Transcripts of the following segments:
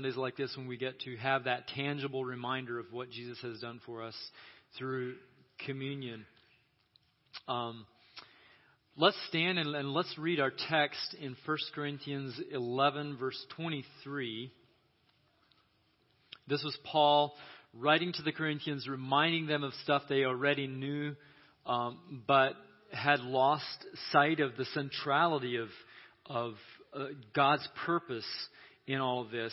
Sundays like this when we get to have that tangible reminder of what Jesus has done for us through communion. Um, let's stand and, and let's read our text in 1 Corinthians 11, verse 23. This was Paul writing to the Corinthians, reminding them of stuff they already knew, um, but had lost sight of the centrality of, of uh, God's purpose in all of this.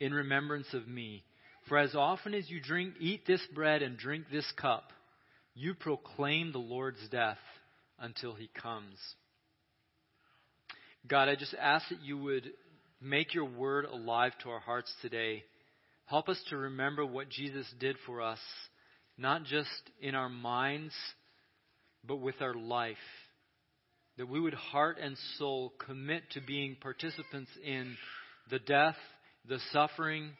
in remembrance of me. For as often as you drink, eat this bread and drink this cup, you proclaim the Lord's death until he comes. God, I just ask that you would make your word alive to our hearts today. Help us to remember what Jesus did for us, not just in our minds, but with our life. That we would heart and soul commit to being participants in the death, the suffering,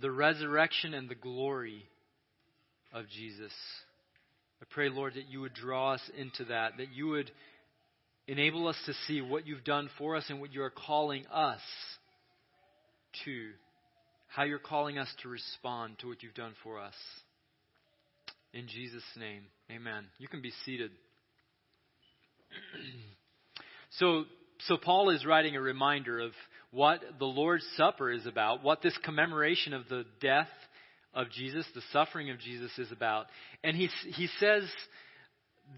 the resurrection, and the glory of Jesus. I pray, Lord, that you would draw us into that, that you would enable us to see what you've done for us and what you are calling us to how you're calling us to respond to what you've done for us. In Jesus' name, amen. You can be seated. so, so Paul is writing a reminder of what the Lord's Supper is about, what this commemoration of the death of Jesus, the suffering of Jesus is about. And he, he says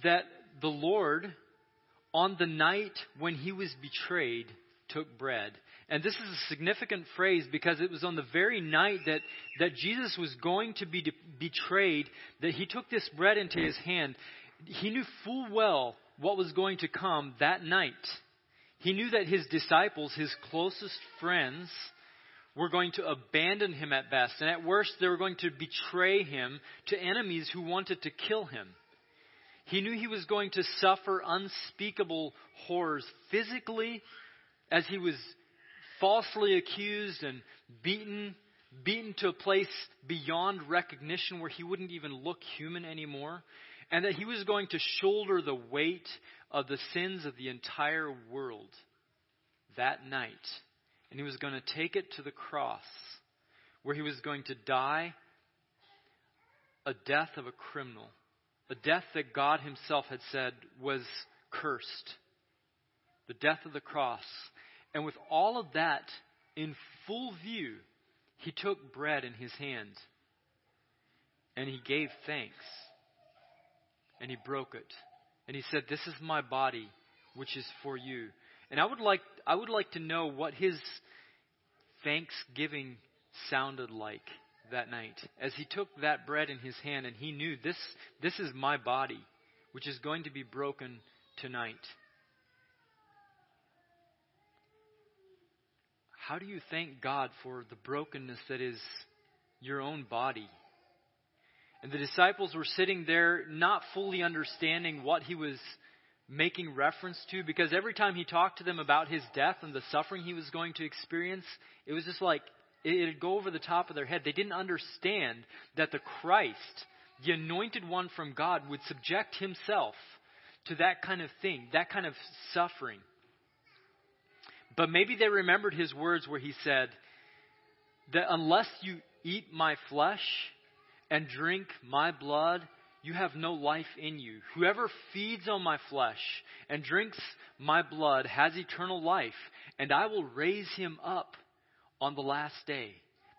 that the Lord, on the night when he was betrayed, took bread. And this is a significant phrase because it was on the very night that, that Jesus was going to be de- betrayed that he took this bread into his hand. He knew full well what was going to come that night. He knew that his disciples, his closest friends, were going to abandon him at best, and at worst, they were going to betray him to enemies who wanted to kill him. He knew he was going to suffer unspeakable horrors physically as he was falsely accused and beaten, beaten to a place beyond recognition where he wouldn't even look human anymore, and that he was going to shoulder the weight of the sins of the entire world that night. And he was going to take it to the cross, where he was going to die a death of a criminal, a death that God himself had said was cursed, the death of the cross. And with all of that in full view, he took bread in his hand and he gave thanks and he broke it. And he said, This is my body, which is for you. And I would like, I would like to know what his thanksgiving sounded like that night as he took that bread in his hand and he knew this, this is my body, which is going to be broken tonight. How do you thank God for the brokenness that is your own body? And the disciples were sitting there not fully understanding what he was making reference to because every time he talked to them about his death and the suffering he was going to experience, it was just like it would go over the top of their head. They didn't understand that the Christ, the anointed one from God, would subject himself to that kind of thing, that kind of suffering. But maybe they remembered his words where he said that unless you eat my flesh and drink my blood, you have no life in you. Whoever feeds on my flesh and drinks my blood has eternal life, and I will raise him up on the last day.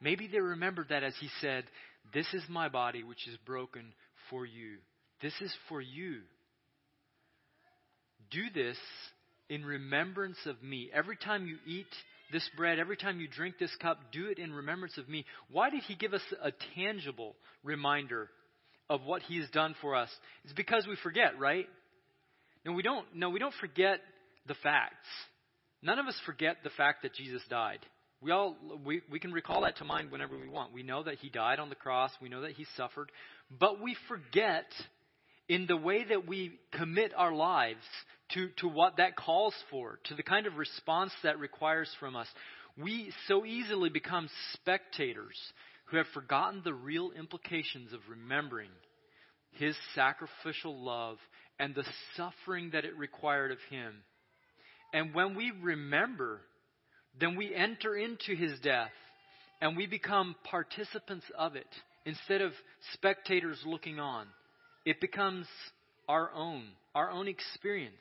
Maybe they remembered that as he said, This is my body which is broken for you. This is for you. Do this in remembrance of me. Every time you eat this bread, every time you drink this cup, do it in remembrance of me. Why did he give us a tangible reminder of what he has done for us? It's because we forget, right? No, we don't no, we don't forget the facts. None of us forget the fact that Jesus died. We all we, we can recall that to mind whenever we want. We know that he died on the cross, we know that he suffered, but we forget in the way that we commit our lives to, to what that calls for, to the kind of response that requires from us. We so easily become spectators who have forgotten the real implications of remembering his sacrificial love and the suffering that it required of him. And when we remember, then we enter into his death and we become participants of it instead of spectators looking on. It becomes our own, our own experience.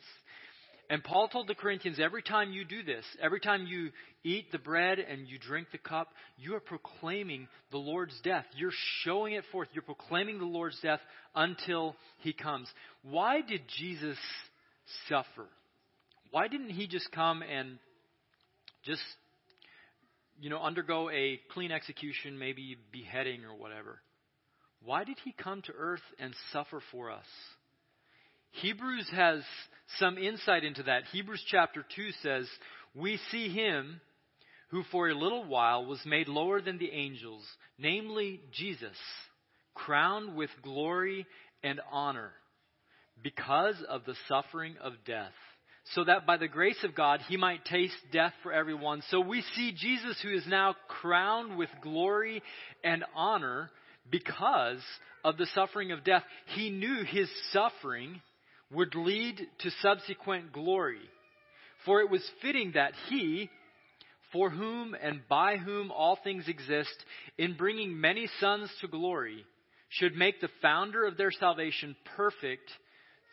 And Paul told the Corinthians every time you do this, every time you eat the bread and you drink the cup, you are proclaiming the Lord's death. You're showing it forth. You're proclaiming the Lord's death until he comes. Why did Jesus suffer? Why didn't he just come and just, you know, undergo a clean execution, maybe beheading or whatever? Why did he come to earth and suffer for us? Hebrews has some insight into that. Hebrews chapter 2 says, We see him who for a little while was made lower than the angels, namely Jesus, crowned with glory and honor because of the suffering of death, so that by the grace of God he might taste death for everyone. So we see Jesus who is now crowned with glory and honor because of the suffering of death. He knew his suffering would lead to subsequent glory. For it was fitting that he, for whom and by whom all things exist, in bringing many sons to glory, should make the founder of their salvation perfect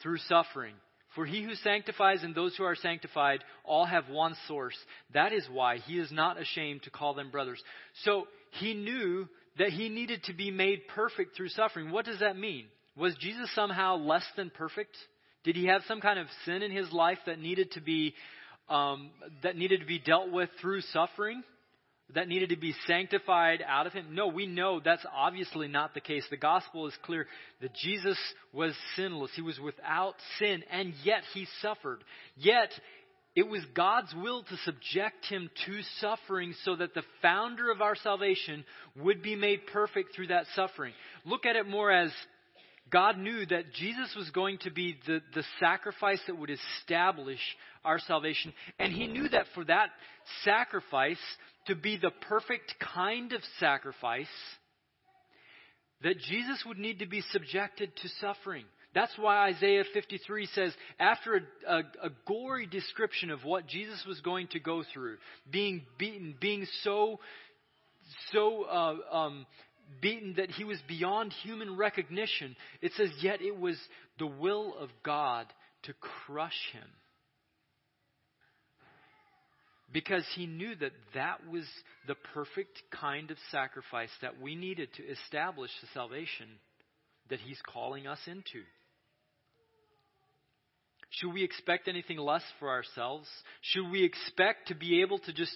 through suffering. For he who sanctifies and those who are sanctified all have one source. That is why he is not ashamed to call them brothers. So he knew that he needed to be made perfect through suffering. What does that mean? Was Jesus somehow less than perfect? Did he have some kind of sin in his life that needed to be um, that needed to be dealt with through suffering? That needed to be sanctified out of him? No, we know that's obviously not the case. The gospel is clear that Jesus was sinless. He was without sin, and yet he suffered. Yet it was God's will to subject him to suffering so that the founder of our salvation would be made perfect through that suffering. Look at it more as God knew that Jesus was going to be the, the sacrifice that would establish our salvation. And He knew that for that sacrifice to be the perfect kind of sacrifice, that Jesus would need to be subjected to suffering. That's why Isaiah 53 says, after a, a, a, gory description of what Jesus was going to go through, being beaten, being so, so uh, um, beaten that he was beyond human recognition, it says, Yet it was the will of God to crush him. Because he knew that that was the perfect kind of sacrifice that we needed to establish the salvation that he's calling us into. Should we expect anything less for ourselves? Should we expect to be able to just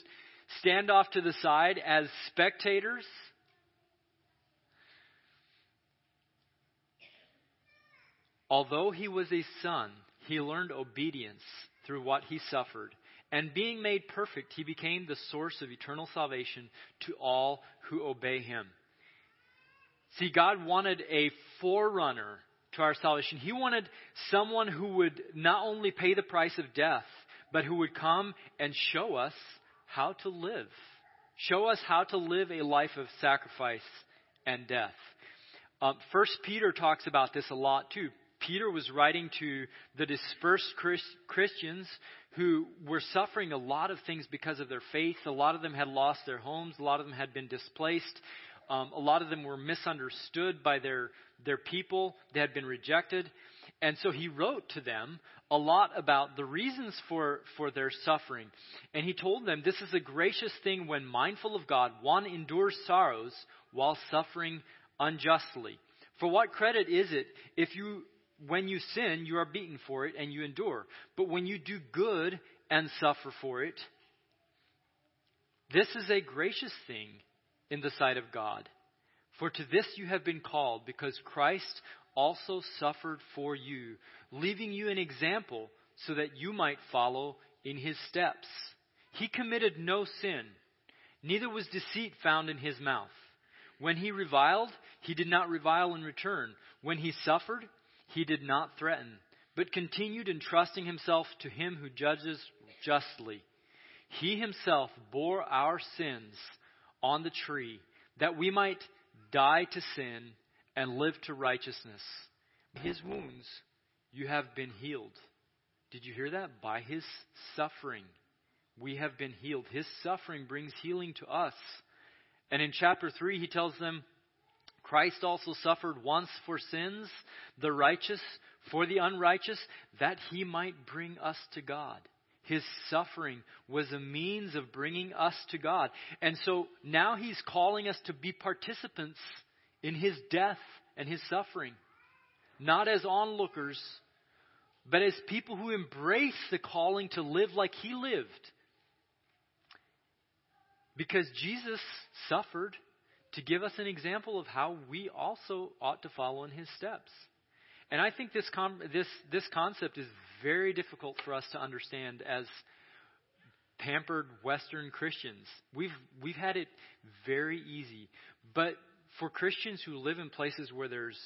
stand off to the side as spectators? Although he was a son, he learned obedience through what he suffered. And being made perfect, he became the source of eternal salvation to all who obey him. See, God wanted a forerunner to our salvation. He wanted someone who would not only pay the price of death, but who would come and show us how to live. Show us how to live a life of sacrifice and death. Um, First Peter talks about this a lot too. Peter was writing to the dispersed Christians who were suffering a lot of things because of their faith. A lot of them had lost their homes. A lot of them had been displaced. Um, a lot of them were misunderstood by their, their people. They had been rejected. And so he wrote to them a lot about the reasons for, for their suffering. And he told them this is a gracious thing when mindful of God, one endures sorrows while suffering unjustly. For what credit is it if you when you sin, you are beaten for it and you endure. But when you do good and suffer for it, this is a gracious thing in the sight of God. For to this you have been called, because Christ also suffered for you, leaving you an example so that you might follow in his steps. He committed no sin, neither was deceit found in his mouth. When he reviled, he did not revile in return. When he suffered, he did not threaten, but continued entrusting himself to him who judges justly. He himself bore our sins on the tree, that we might die to sin and live to righteousness. His wounds you have been healed. Did you hear that? By his suffering we have been healed. His suffering brings healing to us. And in chapter 3, he tells them, Christ also suffered once for sins, the righteous for the unrighteous, that he might bring us to God. His suffering was a means of bringing us to God. And so now he's calling us to be participants in his death and his suffering. Not as onlookers, but as people who embrace the calling to live like he lived because Jesus suffered to give us an example of how we also ought to follow in his steps. And I think this, com- this, this concept is very difficult for us to understand as pampered Western Christians. We've, we've had it very easy. But for Christians who live in places where there's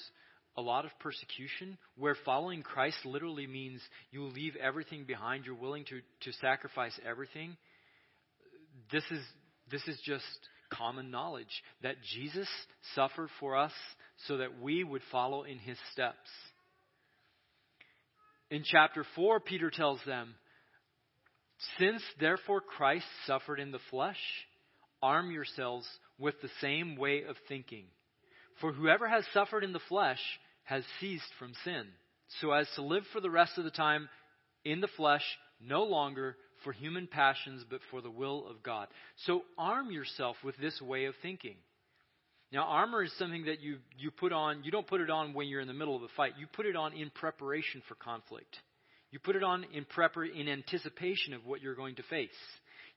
a lot of persecution, where following Christ literally means you leave everything behind, you're willing to, to sacrifice everything, this is this is just common knowledge that Jesus suffered for us so that we would follow in his steps. In chapter 4, Peter tells them, Since therefore Christ suffered in the flesh, arm yourselves with the same way of thinking. For whoever has suffered in the flesh has ceased from sin, so as to live for the rest of the time in the flesh, no longer for human passions, but for the will of God. So arm yourself with this way of thinking. Now, armor is something that you, you put on, you don't put it on when you're in the middle of a fight. You put it on in preparation for conflict. You put it on in prepar- in anticipation of what you're going to face.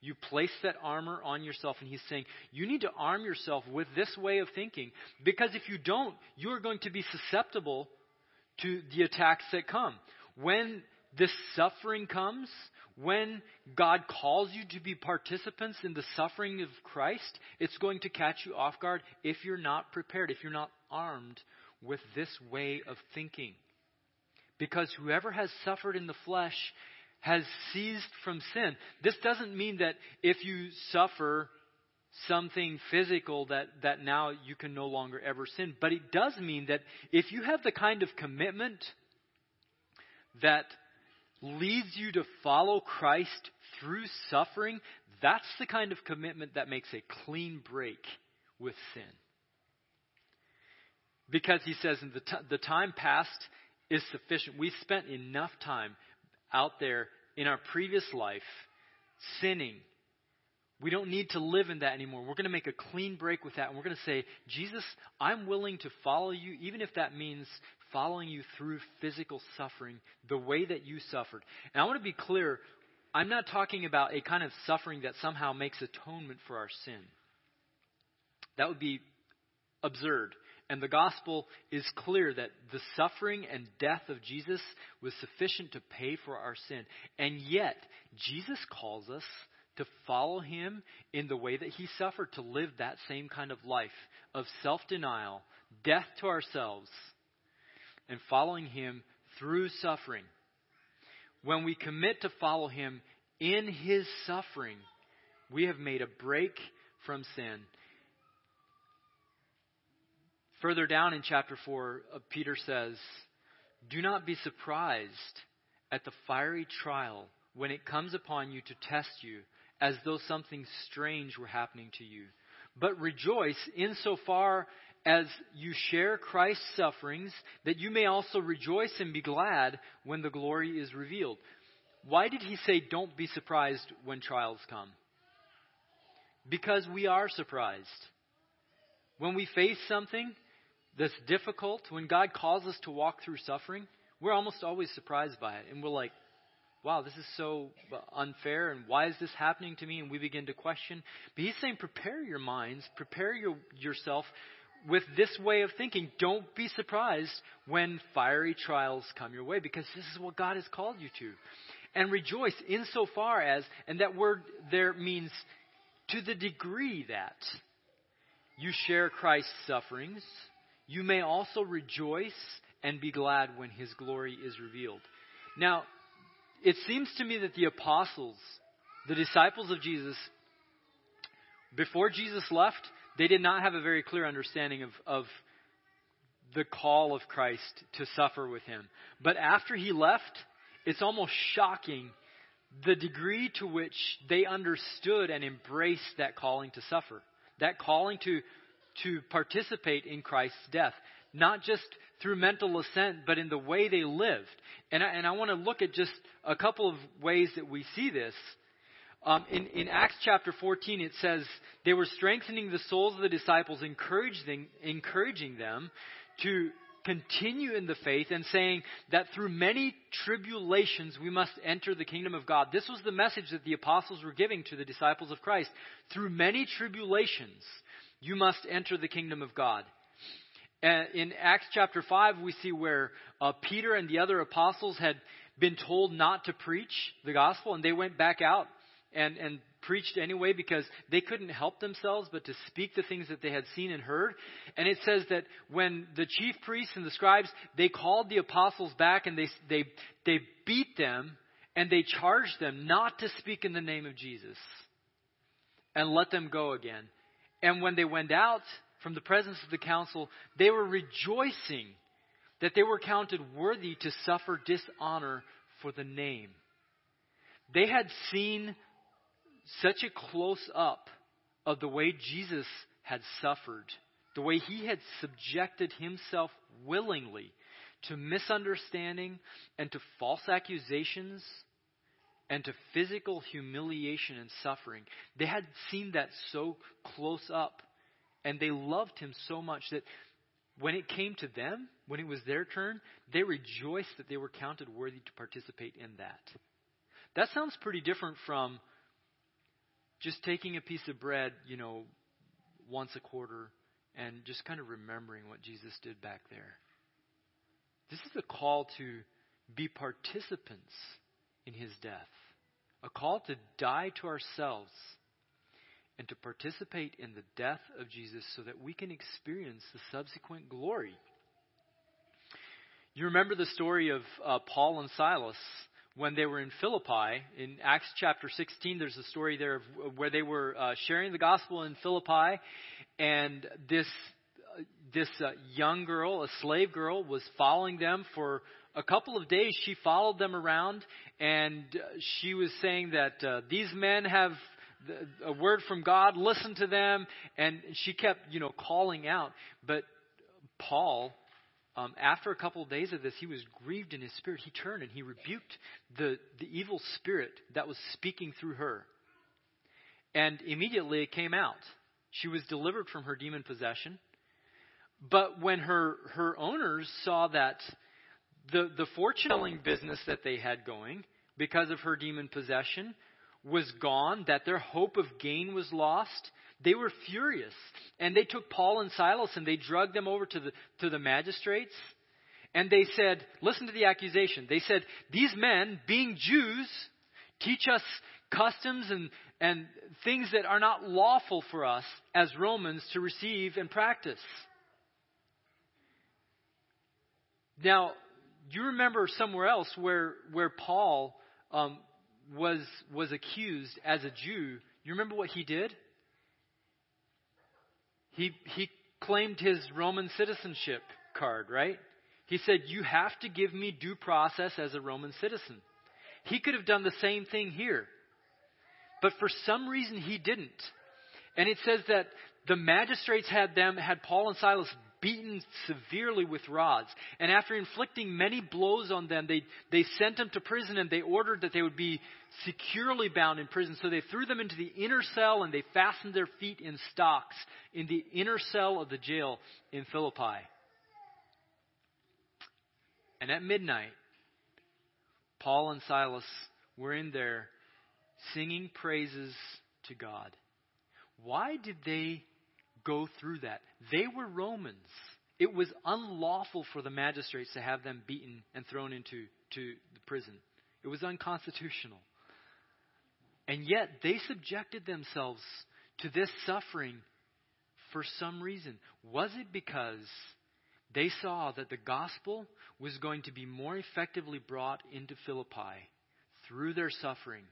You place that armor on yourself, and he's saying, you need to arm yourself with this way of thinking, because if you don't, you are going to be susceptible to the attacks that come. When this suffering comes, when God calls you to be participants in the suffering of Christ, it's going to catch you off guard if you're not prepared, if you're not armed with this way of thinking. Because whoever has suffered in the flesh has ceased from sin. This doesn't mean that if you suffer something physical that, that now you can no longer ever sin, but it does mean that if you have the kind of commitment that leads you to follow Christ through suffering, that's the kind of commitment that makes a clean break with sin. Because he says, the, t- the time past is sufficient. We spent enough time out there in our previous life sinning. We don't need to live in that anymore. We're going to make a clean break with that. And we're going to say, Jesus, I'm willing to follow you, even if that means following you through physical suffering the way that you suffered. And I want to be clear I'm not talking about a kind of suffering that somehow makes atonement for our sin. That would be absurd. And the gospel is clear that the suffering and death of Jesus was sufficient to pay for our sin. And yet, Jesus calls us to follow him in the way that he suffered, to live that same kind of life of self denial, death to ourselves, and following Him through suffering. When we commit to follow Him in His suffering, we have made a break from sin. Further down in chapter 4, uh, Peter says, Do not be surprised at the fiery trial when it comes upon you to test you, as though something strange were happening to you. But rejoice insofar as you share Christ's sufferings, that you may also rejoice and be glad when the glory is revealed. Why did he say, don't be surprised when trials come? Because we are surprised. When we face something that's difficult, when God calls us to walk through suffering, we're almost always surprised by it. And we're like, wow, this is so uh, unfair, and why is this happening to me? And we begin to question. But he's saying, prepare your minds, prepare your, yourself with this way of thinking, don't be surprised when fiery trials come your way because this is what God has called you to. And rejoice insofar as, and that word there means to the degree that you share Christ's sufferings, you may also rejoice and be glad when his glory is revealed. Now, it seems to me that the apostles, the disciples of Jesus, before Jesus left, they did not have a very clear understanding of, of the call of Christ to suffer with him. But after he left, it's almost shocking the degree to which they understood and embraced that calling to suffer, that calling to, to participate in Christ's death, not just through mental assent, but in the way they lived. And I, and I want to look at just a couple of ways that we see this. Um, in, in Acts chapter 14, it says, They were strengthening the souls of the disciples, encouraging, encouraging them to continue in the faith and saying that through many tribulations we must enter the kingdom of God. This was the message that the apostles were giving to the disciples of Christ. Through many tribulations you must enter the kingdom of God. And in Acts chapter 5, we see where uh, Peter and the other apostles had been told not to preach the gospel, and they went back out and, and preached anyway because they couldn't help themselves but to speak the things that they had seen and heard. And it says that when the chief priests and the scribes, they called the apostles back and they, they, they beat them and they charged them not to speak in the name of Jesus and let them go again. And when they went out from the presence of the council, they were rejoicing that they were counted worthy to suffer dishonor for the name. They had seen such a close up of the way Jesus had suffered, the way he had subjected himself willingly to misunderstanding and to false accusations and to physical humiliation and suffering. They had seen that so close up and they loved him so much that when it came to them, when it was their turn, they rejoiced that they were counted worthy to participate in that. That sounds pretty different from just taking a piece of bread, you know, once a quarter and just kind of remembering what Jesus did back there. This is a call to be participants in his death, a call to die to ourselves and to participate in the death of Jesus so that we can experience the subsequent glory. You remember the story of uh, Paul and Silas when they were in Philippi. In Acts chapter 16, there's a story there of, where they were uh, sharing the gospel in Philippi, and this uh, this uh, young girl, a slave girl, was following them for a couple of days. She followed them around, and uh, she was saying that uh, these men have a word from God. Listen to them, and she kept, you know, calling out. But Paul um, after a couple of days of this, he was grieved in his spirit. He turned and he rebuked the, the evil spirit that was speaking through her. And immediately it came out. She was delivered from her demon possession. But when her, her owners saw that the, the fortune telling business that they had going because of her demon possession was gone, that their hope of gain was lost, they were furious. And they took Paul and Silas and they drugged them over to the, to the magistrates. And they said, listen to the accusation. They said, These men, being Jews, teach us customs and, and things that are not lawful for us as Romans to receive and practice. Now, you remember somewhere else where, where Paul um, was, was accused as a Jew. You remember what he did? He, he claimed his Roman citizenship card, right? He said, You have to give me due process as a Roman citizen. He could have done the same thing here. But for some reason, he didn't. And it says that the magistrates had them, had Paul and Silas beaten severely with rods. And after inflicting many blows on them, they, they sent them to prison and they ordered that they would be securely bound in prison. So they threw them into the inner cell and they fastened their feet in stocks in the inner cell of the jail in Philippi. And at midnight, Paul and Silas were in there singing praises to God. Why did they go through that. They were Romans. It was unlawful for the magistrates to have them beaten and thrown into to the prison. It was unconstitutional. And yet they subjected themselves to this suffering for some reason. Was it because they saw that the gospel was going to be more effectively brought into Philippi through their suffering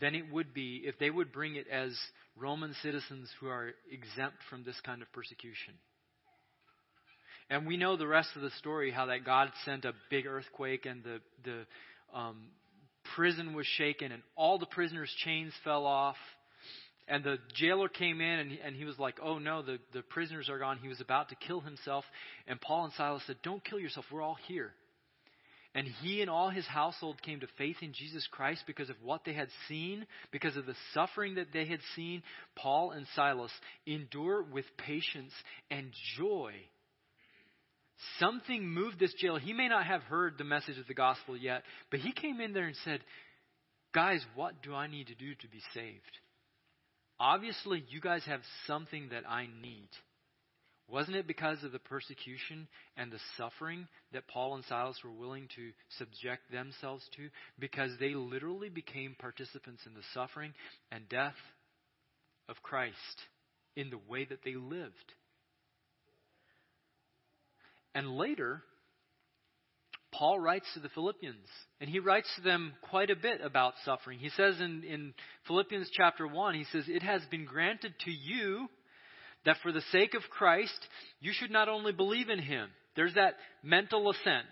than it would be if they would bring it as Roman citizens who are exempt from this kind of persecution? And we know the rest of the story how that God sent a big earthquake and the, the um, prison was shaken and all the prisoners' chains fell off. And the jailer came in and he, and he was like, Oh no, the, the prisoners are gone. He was about to kill himself. And Paul and Silas said, Don't kill yourself. We're all here. And he and all his household came to faith in Jesus Christ because of what they had seen, because of the suffering that they had seen. Paul and Silas endure with patience and joy Something moved this jailer. He may not have heard the message of the gospel yet, but he came in there and said, Guys, what do I need to do to be saved? Obviously, you guys have something that I need. Wasn't it because of the persecution and the suffering that Paul and Silas were willing to subject themselves to? Because they literally became participants in the suffering and death of Christ in the way that they lived. And later, Paul writes to the Philippians, and he writes to them quite a bit about suffering. He says in, in Philippians chapter 1, he says, It has been granted to you that for the sake of Christ, you should not only believe in him. There's that mental assent.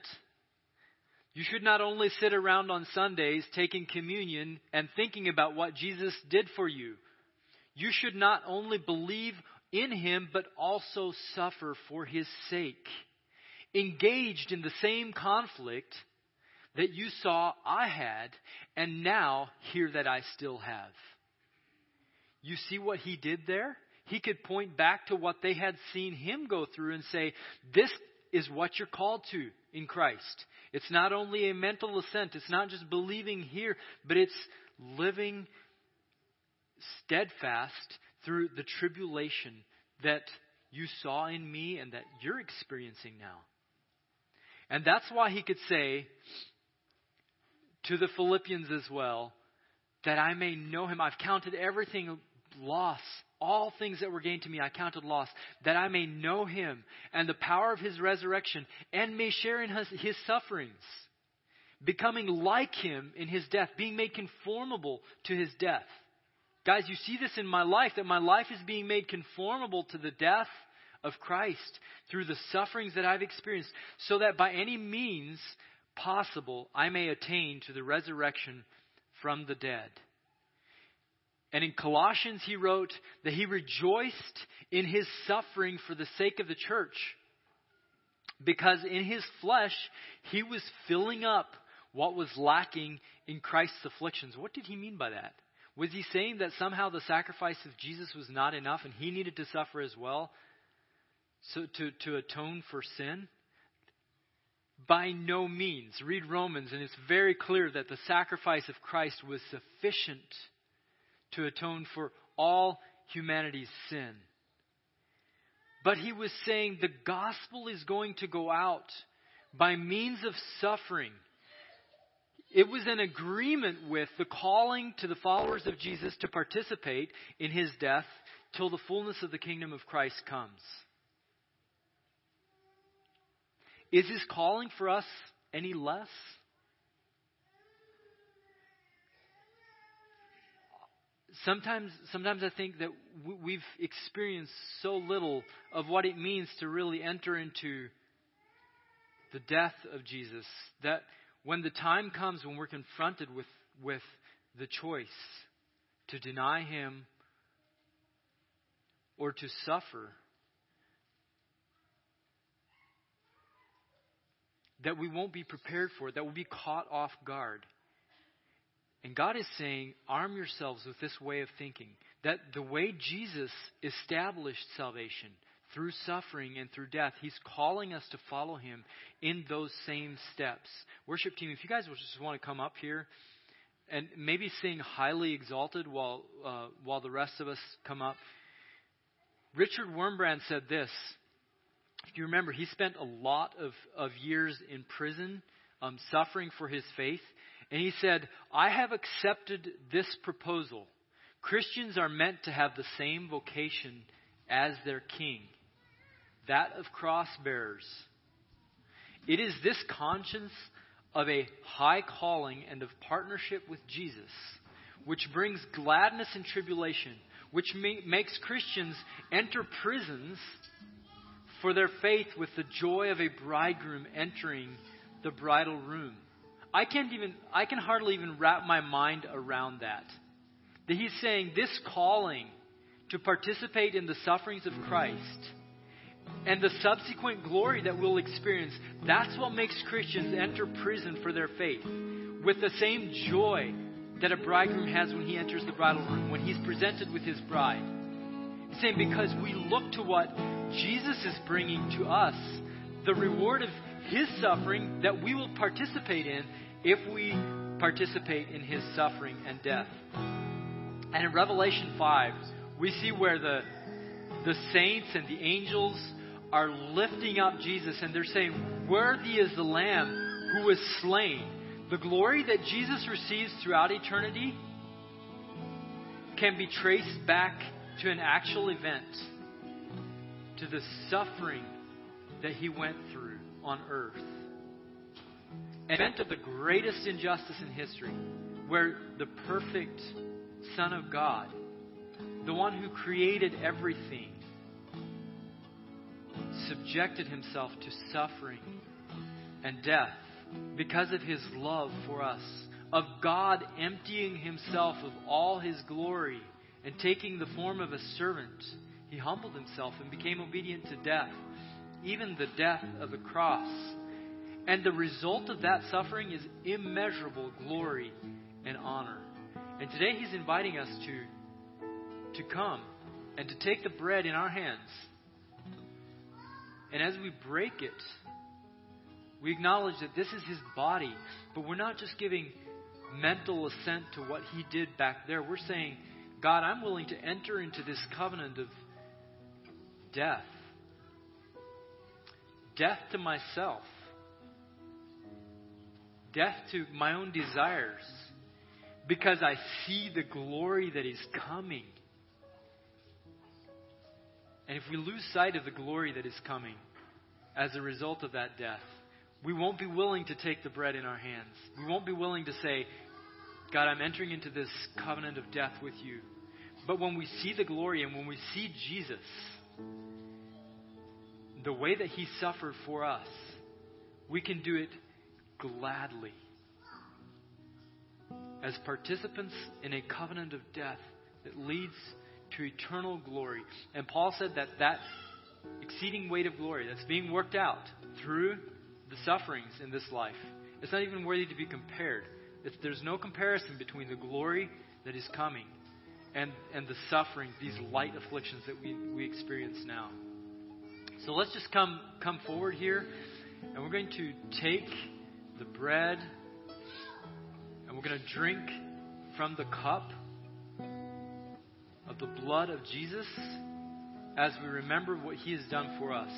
You should not only sit around on Sundays taking communion and thinking about what Jesus did for you. You should not only believe in him, but also suffer for his sake engaged in the same conflict that you saw I had, and now hear that I still have. You see what he did there? He could point back to what they had seen him go through and say, This is what you're called to in Christ. It's not only a mental assent, it's not just believing here, but it's living steadfast through the tribulation that you saw in me and that you're experiencing now. And that's why he could say to the Philippians as well, that I may know him. I've counted everything loss. All things that were gained to me, I counted loss, that I may know him and the power of his resurrection, and may share in his, his sufferings, becoming like him in his death, being made conformable to his death. Guys, you see this in my life, that my life is being made conformable to the death of Christ through the sufferings that I've experienced, so that by any means possible I may attain to the resurrection from the dead. And in Colossians, he wrote that he rejoiced in his suffering for the sake of the church. Because in his flesh, he was filling up what was lacking in Christ's afflictions. What did he mean by that? Was he saying that somehow the sacrifice of Jesus was not enough and he needed to suffer as well? So to, to atone for sin? By no means. Read Romans, and it's very clear that the sacrifice of Christ was sufficient to atone for all humanity's sin. But he was saying the gospel is going to go out by means of suffering. It was an agreement with the calling to the followers of Jesus to participate in his death till the fullness of the kingdom of Christ comes. Is his calling for us any less? Sometimes, sometimes I think that we've experienced so little of what it means to really enter into the death of Jesus that when the time comes when we're confronted with, with the choice to deny him or to suffer, that we won't be prepared for, that we'll be caught off guard. And God is saying, arm yourselves with this way of thinking. That the way Jesus established salvation through suffering and through death, He's calling us to follow Him in those same steps. Worship team, if you guys just want to come up here and maybe sing highly exalted while, uh, while the rest of us come up. Richard Wurmbrand said this if you remember, he spent a lot of, of years in prison um, suffering for his faith. And he said, I have accepted this proposal Christians are meant to have the same vocation as their king, that of cross bearers. It is this conscience of a high calling and of partnership with Jesus which brings gladness in tribulation, which ma- makes Christians enter prisons for their faith with the joy of a bridegroom entering the bridal room. I can't even I can hardly even wrap my mind around that. That he's saying this calling to participate in the sufferings of Christ and the subsequent glory that we'll experience, that's what makes Christians enter prison for their faith with the same joy that a bridegroom has when he enters the bridal room, when he's presented with his bride. Because we look to what Jesus is bringing to us, the reward of his suffering that we will participate in if we participate in his suffering and death. And in Revelation 5, we see where the, the saints and the angels are lifting up Jesus and they're saying, Worthy is the Lamb who was slain. The glory that Jesus receives throughout eternity can be traced back to an actual event, to the suffering that he went through on earth. An event of the greatest injustice in history, where the perfect Son of God, the one who created everything, subjected himself to suffering and death because of his love for us, of God emptying himself of all his glory and taking the form of a servant. He humbled himself and became obedient to death, even the death of the cross. And the result of that suffering is immeasurable glory and honor. And today he's inviting us to, to come and to take the bread in our hands. And as we break it, we acknowledge that this is his body, but we're not just giving mental assent to what he did back there. We're saying, God, I'm willing to enter into this covenant of death. Death to myself. Death to my own desires. Because I see the glory that is coming. And if we lose sight of the glory that is coming as a result of that death, we won't be willing to take the bread in our hands. We won't be willing to say, God, I'm entering into this covenant of death with you. But when we see the glory and when we see Jesus, the way that he suffered for us, we can do it gladly. As participants in a covenant of death that leads to eternal glory. And Paul said that that exceeding weight of glory that's being worked out through the sufferings in this life. It's not even worthy to be compared. It's, there's no comparison between the glory that is coming and, and the suffering, these light afflictions that we, we experience now. So let's just come, come forward here, and we're going to take the bread, and we're going to drink from the cup of the blood of Jesus as we remember what he has done for us.